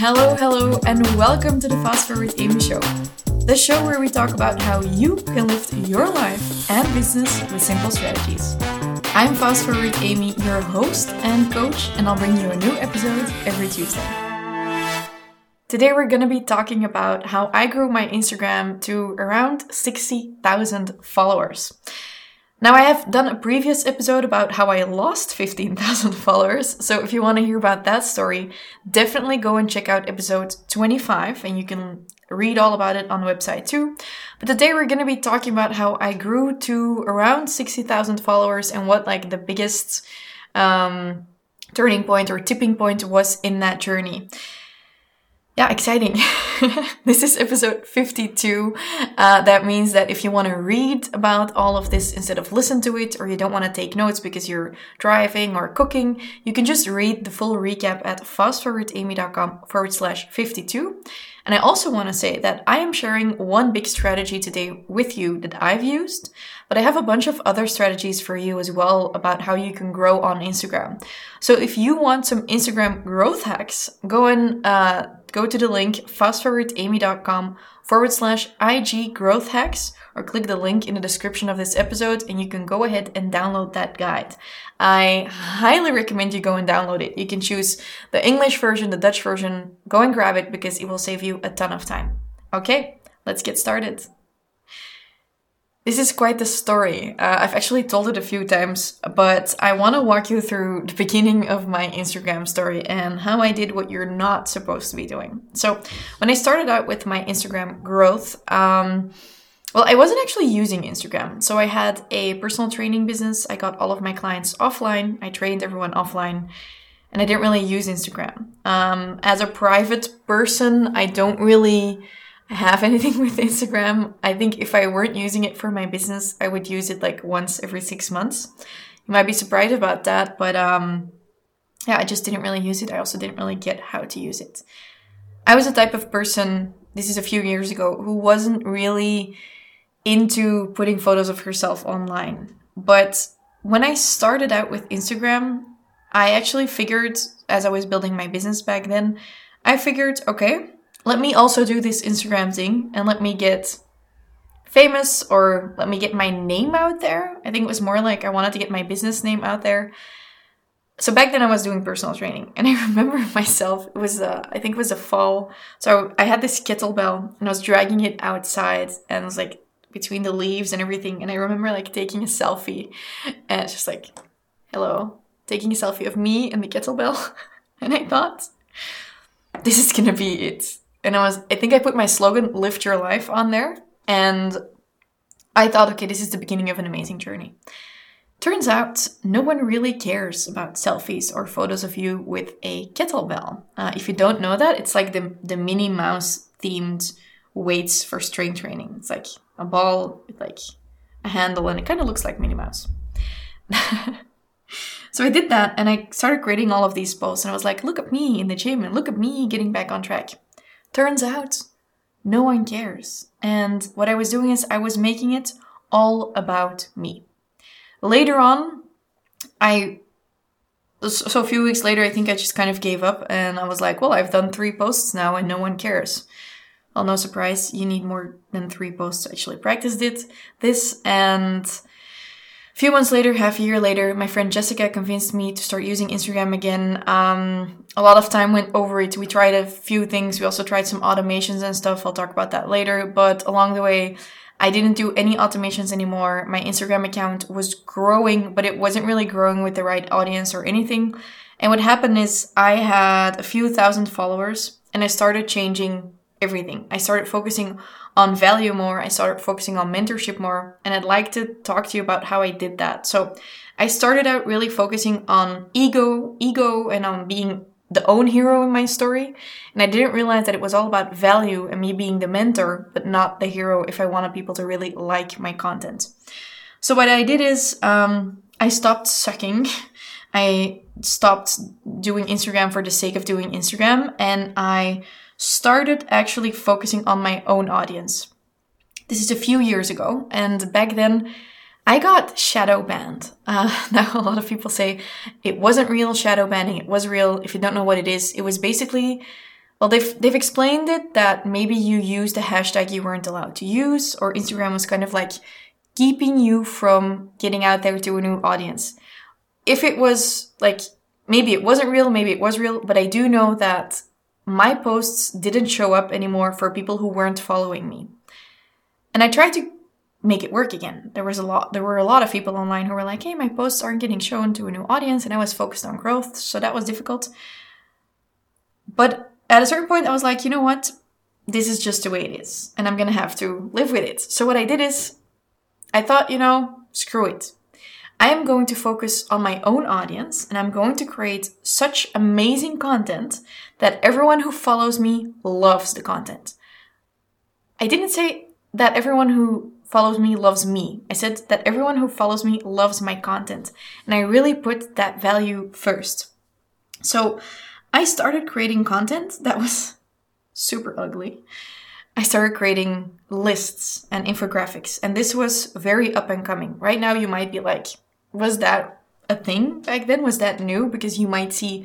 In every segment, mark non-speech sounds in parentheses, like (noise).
Hello, hello, and welcome to the Fast Forward Amy Show, the show where we talk about how you can lift your life and business with simple strategies. I'm Fast Forward Amy, your host and coach, and I'll bring you a new episode every Tuesday. Today, we're going to be talking about how I grew my Instagram to around 60,000 followers. Now, I have done a previous episode about how I lost 15,000 (laughs) followers, so if you want to hear about that story, definitely go and check out episode 25 and you can read all about it on the website too. But today we're going to be talking about how I grew to around 60,000 followers and what like the biggest um, turning point or tipping point was in that journey yeah, exciting. (laughs) this is episode 52. Uh, that means that if you want to read about all of this instead of listen to it, or you don't want to take notes because you're driving or cooking, you can just read the full recap at fastforwardamy.com forward slash 52. And I also want to say that I am sharing one big strategy today with you that I've used, but I have a bunch of other strategies for you as well about how you can grow on Instagram. So if you want some Instagram growth hacks, go and uh, go to the link fastforwardamy.com forward slash IG growth hacks or click the link in the description of this episode and you can go ahead and download that guide. I highly recommend you go and download it. You can choose the English version, the Dutch version. Go and grab it because it will save you a ton of time. Okay, let's get started. This is quite the story. Uh, I've actually told it a few times, but I want to walk you through the beginning of my Instagram story and how I did what you're not supposed to be doing. So, when I started out with my Instagram growth, um, well, I wasn't actually using Instagram. So, I had a personal training business. I got all of my clients offline, I trained everyone offline, and I didn't really use Instagram. Um, as a private person, I don't really have anything with Instagram. I think if I weren't using it for my business, I would use it like once every six months. You might be surprised about that, but um, yeah, I just didn't really use it. I also didn't really get how to use it. I was a type of person, this is a few years ago, who wasn't really into putting photos of herself online. But when I started out with Instagram, I actually figured, as I was building my business back then, I figured, okay, let me also do this Instagram thing and let me get famous or let me get my name out there. I think it was more like I wanted to get my business name out there. So back then I was doing personal training and (laughs) I remember myself, it was, uh, I think it was a fall. So I had this kettlebell and I was dragging it outside and it was like between the leaves and everything. And I remember like taking a selfie and it's just like, hello, taking a selfie of me and the kettlebell. (laughs) and I thought, this is gonna be it and I was I think I put my slogan "Lift Your Life" on there, and I thought, okay, this is the beginning of an amazing journey. Turns out, no one really cares about selfies or photos of you with a kettlebell. Uh, if you don't know that, it's like the the Minnie Mouse themed weights for strength training. It's like a ball with like a handle, and it kind of looks like Minnie Mouse. (laughs) so I did that, and I started creating all of these posts, and I was like, look at me in the gym, and look at me getting back on track. Turns out, no one cares. And what I was doing is I was making it all about me. Later on, I so a few weeks later, I think I just kind of gave up and I was like, well, I've done three posts now and no one cares. Well, no surprise, you need more than three posts to actually practice it, this. And few months later, half a year later, my friend Jessica convinced me to start using Instagram again. Um, a lot of time went over it. We tried a few things. We also tried some automations and stuff. I'll talk about that later. But along the way, I didn't do any automations anymore. My Instagram account was growing, but it wasn't really growing with the right audience or anything. And what happened is I had a few thousand followers and I started changing everything. I started focusing on value more. I started focusing on mentorship more. And I'd like to talk to you about how I did that. So I started out really focusing on ego, ego and on being the own hero in my story. And I didn't realize that it was all about value and me being the mentor, but not the hero if I wanted people to really like my content. So what I did is, um, I stopped sucking. (laughs) I stopped doing Instagram for the sake of doing Instagram and I started actually focusing on my own audience. This is a few years ago, and back then I got shadow banned. Uh, (laughs) now, a lot of people say it wasn't real shadow banning, it was real. If you don't know what it is, it was basically well, they've, they've explained it that maybe you used a hashtag you weren't allowed to use, or Instagram was kind of like keeping you from getting out there to a new audience. If it was like, maybe it wasn't real, maybe it was real, but I do know that my posts didn't show up anymore for people who weren't following me. And I tried to make it work again. There was a lot there were a lot of people online who were like, "Hey, my posts aren't getting shown to a new audience," and I was focused on growth, so that was difficult. But at a certain point I was like, "You know what? This is just the way it is, and I'm going to have to live with it." So what I did is I thought, you know, screw it. I am going to focus on my own audience and I'm going to create such amazing content that everyone who follows me loves the content. I didn't say that everyone who follows me loves me. I said that everyone who follows me loves my content. And I really put that value first. So I started creating content that was (laughs) super ugly. I started creating lists and infographics, and this was very up and coming. Right now, you might be like, was that a thing back then? Was that new? Because you might see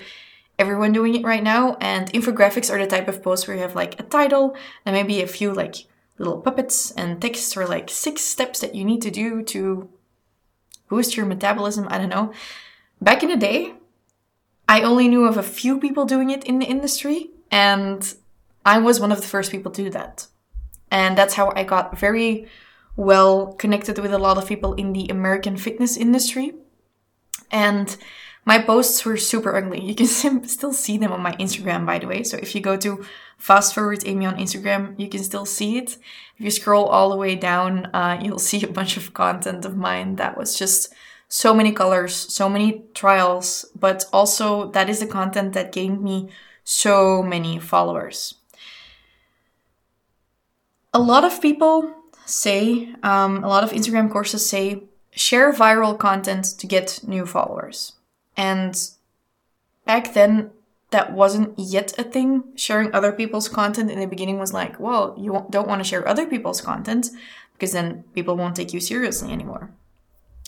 everyone doing it right now, and infographics are the type of posts where you have like a title and maybe a few like little puppets and text or like six steps that you need to do to boost your metabolism. I don't know. Back in the day, I only knew of a few people doing it in the industry, and I was one of the first people to do that. And that's how I got very well connected with a lot of people in the American fitness industry. And my posts were super ugly. You can (laughs) still see them on my Instagram, by the way. So if you go to fast forward Amy on Instagram, you can still see it. If you scroll all the way down, uh, (laughs) you'll see a bunch of content of mine that was just so many colors, so many trials, but also that is the content that gained me so many followers a lot of people say, um, a lot of Instagram courses say, share viral content to get new followers. And back then, that wasn't yet a thing. Sharing other people's content in the beginning was like, well, you don't want to share other people's content because then people won't take you seriously anymore.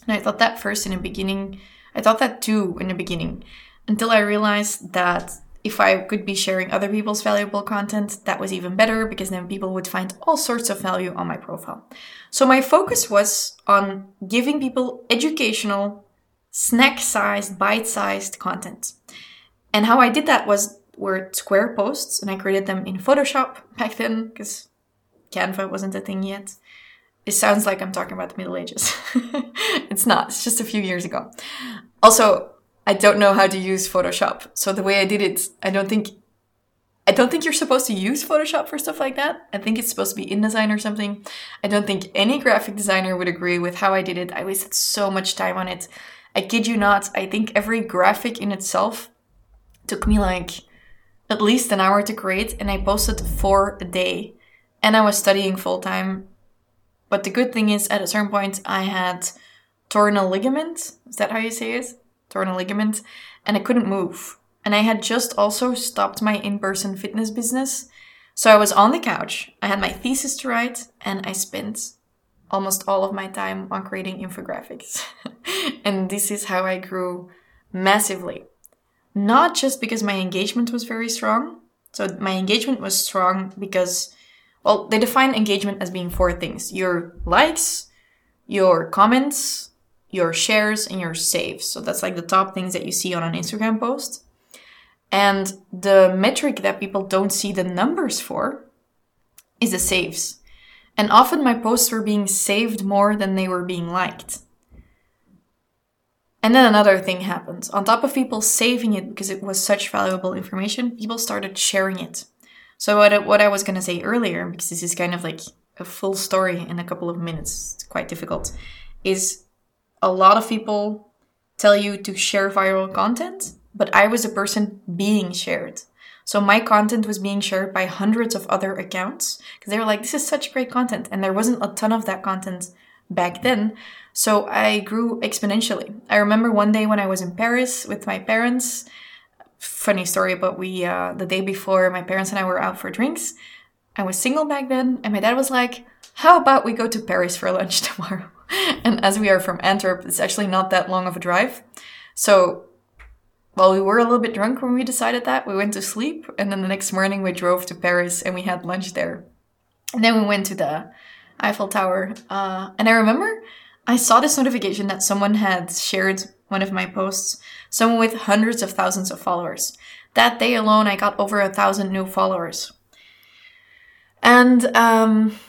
And I thought that first in the beginning. I thought that too in the beginning until I realized that if I could be sharing other people's valuable content, that was even better because then people would find all sorts of value on my profile. So my focus was on giving people educational, snack sized, bite sized content. And how I did that was were square posts and I created them in Photoshop (laughs) back then because Canva wasn't a thing yet. It sounds like I'm talking about the Middle Ages. (laughs) it's not, it's just a few years ago. Also, I don't know how to use Photoshop. So the way I did it, I don't think I don't think you're supposed to use Photoshop for stuff like that. I think it's supposed to be InDesign or something. I don't think any graphic designer would agree with how I did it. I wasted so much time on it. I kid you not, I think every graphic in itself took me like at least an hour to create and I posted four a day. And I was studying full time. But the good thing is at a certain point I had torn a ligament. Is that how you say it? Torn a ligament, and I couldn't move. And I had just also stopped my in person fitness business. So I was on the couch, I had my thesis to write, and I spent almost all of my time on creating infographics. (laughs) and this is how I grew massively. Not just because my engagement was very strong. So my engagement was strong because, well, they define engagement as being four things your likes, your comments, your shares and your saves. So that's like the top things that you see on an Instagram post. And the metric that people don't see the numbers for is the saves. And often my posts were being saved more than they were being liked. And then another thing happened. On top of people saving it because it was such valuable information, people started sharing it. So what, what I was going to say earlier, because this is kind of like a full story in a couple of minutes, it's quite difficult, is a lot of people tell you to share viral content, but I was a person being shared. So my content was being shared by hundreds of other accounts because they were like, this is such great content. And there wasn't a ton of that content back then. So I grew exponentially. I remember one day when I was in Paris with my parents, funny story, but we, uh, the day before my parents and I were out for drinks, I was single back then. And my dad was like, how about we go to Paris for lunch (laughs) tomorrow? (laughs) and as we are from Antwerp, it's actually not that long of a drive. So well, we were a little bit drunk when we decided that. We went to sleep, and then the next morning we drove to Paris and we had lunch there. And then we went to the Eiffel Tower. Uh, and I remember I saw this notification that someone had shared one of my posts, someone with hundreds of thousands of followers. That day alone, I got over a thousand new followers. And um,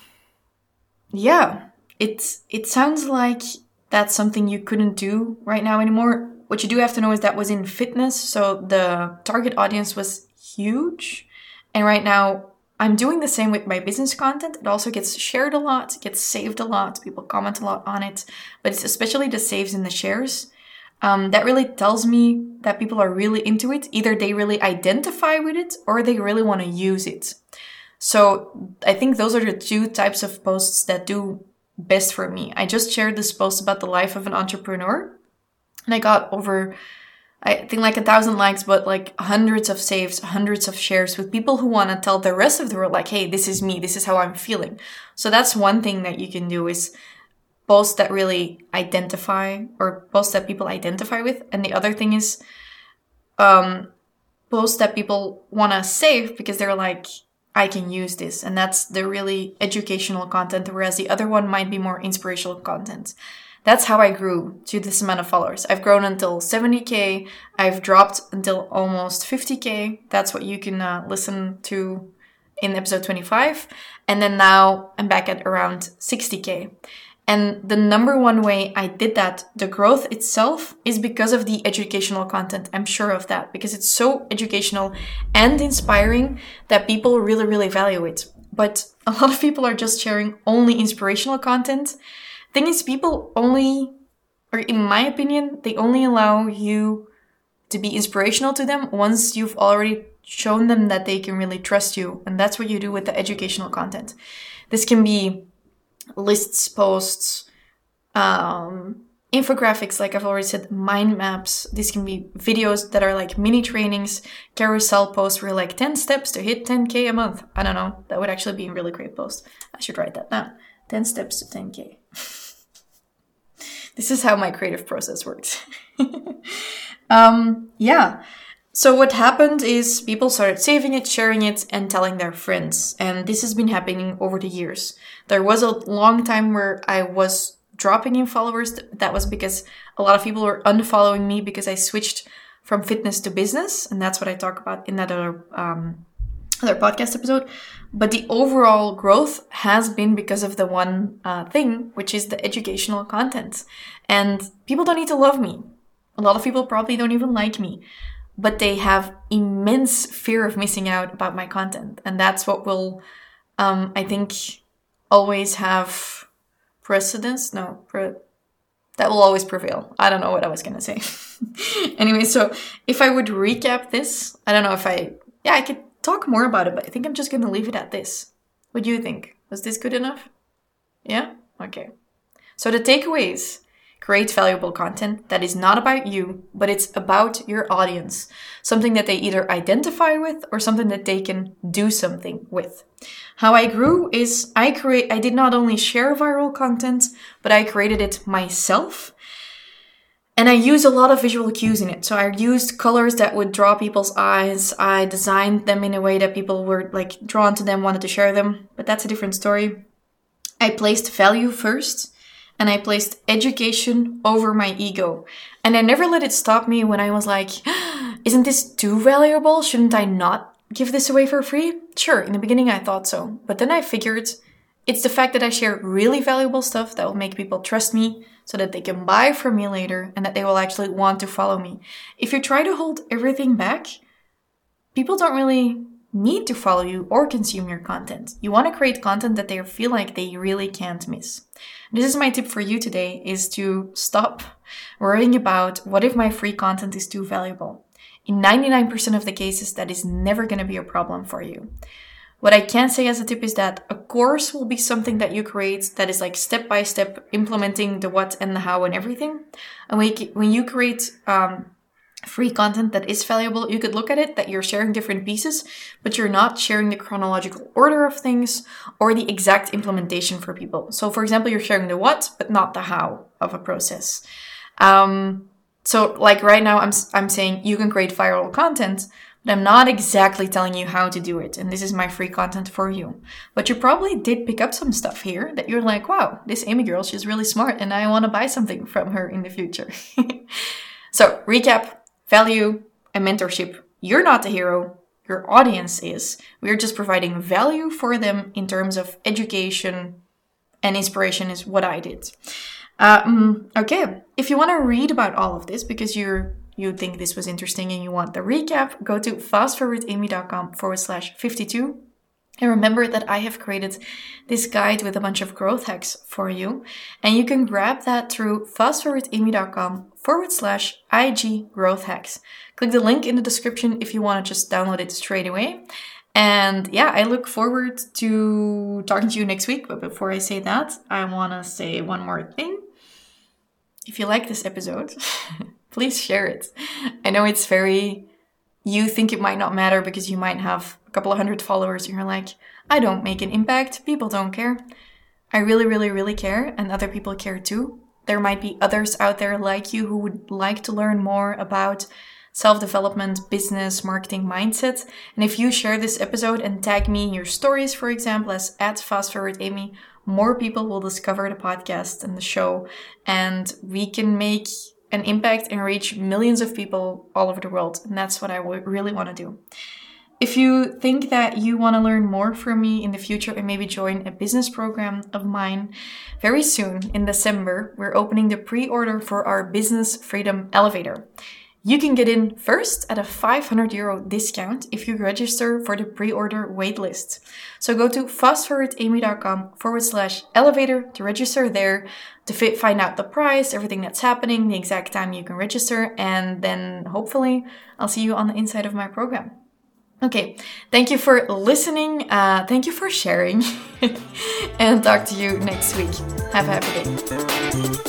yeah, it it sounds like that's something you couldn't do right now anymore what you do have to know is that was in fitness, so the target audience was huge. And right now, I'm doing the same with my business content. It also gets shared a lot, gets saved a lot, people comment a lot on it, but it's especially the saves and the shares. Um, that really tells me that people are really into it. Either they really identify with it or they really want to use it. So I think those are the two types of posts that do best for me. I just shared this post about the life of an entrepreneur and I got over I think like a thousand likes, but like hundreds of saves, hundreds of shares with people who want to tell the rest of the world, like, hey, this is me, this is how I'm feeling. So that's one thing that you can do is posts that really identify or posts that people identify with. And the other thing is um, posts that people want to save because they're like, I can use this. And that's the really educational content, whereas the other one might be more inspirational content. That's how I grew to this amount of followers. I've grown until 70k. I've dropped until almost 50k. That's what you can uh, listen to in episode 25. And then now I'm back at around 60k. And the number one way I did that, the growth itself, is because of the educational content. I'm sure of that because it's so educational and inspiring that people really, really value it. But a lot of people are just sharing only inspirational content Thing is, people only, or in my opinion, they only allow you to be inspirational to them once you've already shown them that they can really trust you. And that's what you do with the educational content. This can be lists, posts, um, infographics, like I've already said, mind maps. These can be videos that are like mini trainings, carousel posts where like 10 steps to hit 10k a month. I don't know. That would actually be a really great post. I should write that down. 10 steps to 10k. (laughs) this is how my creative process works. (laughs) um, yeah. So what happened is people started saving it, sharing it, and telling their friends. And this has been happening over the years. There was a long time where I was dropping in followers. That was because a lot of people were unfollowing me because I switched from fitness to business. And that's what I talk about in that other um, other podcast episode. But the overall growth has been because of the one uh, thing, which is the educational content. And people don't need to love me. A lot of people probably don't even like me, but they have immense fear of missing out about my content. And that's what will, um, I think, always have precedence. No, pre- that will always prevail. I don't know what I was gonna say. (laughs) anyway, so if I would recap this, I don't know if I, yeah, I could talk more about it, but I think I'm just gonna leave it at this. What do you think? Was this good enough? Yeah? Okay. So the takeaways create valuable content that is not about you, but it's about your audience. Something that they either identify with or something that they can do something with. How I grew is I create I did not only share viral content, but I created it myself and I used a lot of visual cues in it. So I used colors that would draw people's eyes. I designed them in a way that people were like drawn to them, wanted to share them. But that's a different story. I placed value first and I placed education over my ego. And I never let it stop me when I was like, (gasps) isn't this too valuable? Shouldn't I not give this away for free? Sure, in the beginning I thought so. But then I figured it's the fact that I share really valuable stuff that will make people trust me so that they can buy from me later and that they will actually want to follow me. If you try to hold everything back, people don't really need to follow you or consume your content. You want to create content that they feel like they really can't miss. This is my tip for you today is to stop worrying about what if my free content is too valuable. In 99% of the cases, that is never going to be a problem for you. What I can say as a tip is that a course will be something that you create that is like step by step implementing the what and the how and everything. And when you create um, free content that is valuable, you could look at it that you're sharing different pieces, but you're not sharing the chronological order of things or the exact implementation for people. So, for example, you're sharing the what, but not the how of a process. Um, So like right now, I'm, I'm saying you can create viral content, but I'm not exactly telling you how to do it. And this is my free content for you. But you probably did pick up some stuff here that you're like, wow, this Amy girl, she's really smart and I want to buy something from her in the future. (laughs) so recap, value, and mentorship. You're not the hero. Your audience is. We're just providing value for them in terms of education and inspiration is what I did. Um, okay, if you want to read about all of this because you're you think this was interesting and you want the recap, go to fastforwardamy.com forward slash 52. And remember that I have created this guide with a bunch of growth hacks for you. And you can grab that through fastforwardamy.com forward slash IG growth hacks. Click the link in the description if you want to just download it straight away. And yeah, I look forward to talking to you next week. But before I say that, I want to say one more thing. If you like this episode, (laughs) please share it. I know it's very, you think it might not matter because you might have a couple of hundred followers and you're like, I don't make an impact. People don't care. I really, really, really care, and other people care too. There might be others out there like you who would like to learn more about self development, business, marketing mindset. And if you share this episode and tag me in your stories, for example, as at Fast Forward Amy, more people will discover the podcast and the show, and we can make an impact and reach millions of people all over the world. And that's what I really want to do. If you think that you want to learn more from me in the future and maybe join a business program of mine, very soon in December, we're opening the pre order for our Business Freedom Elevator. You can get in first at a 500 euro discount if you register for the pre-order waitlist. So go to fastforwardamy.com forward slash elevator to register there to find out the price, everything that's happening, the exact time you can register, and then hopefully I'll see you on the inside of my program. Okay, thank you for listening. Uh, thank you for sharing, (laughs) and talk to you next week. Have a happy day.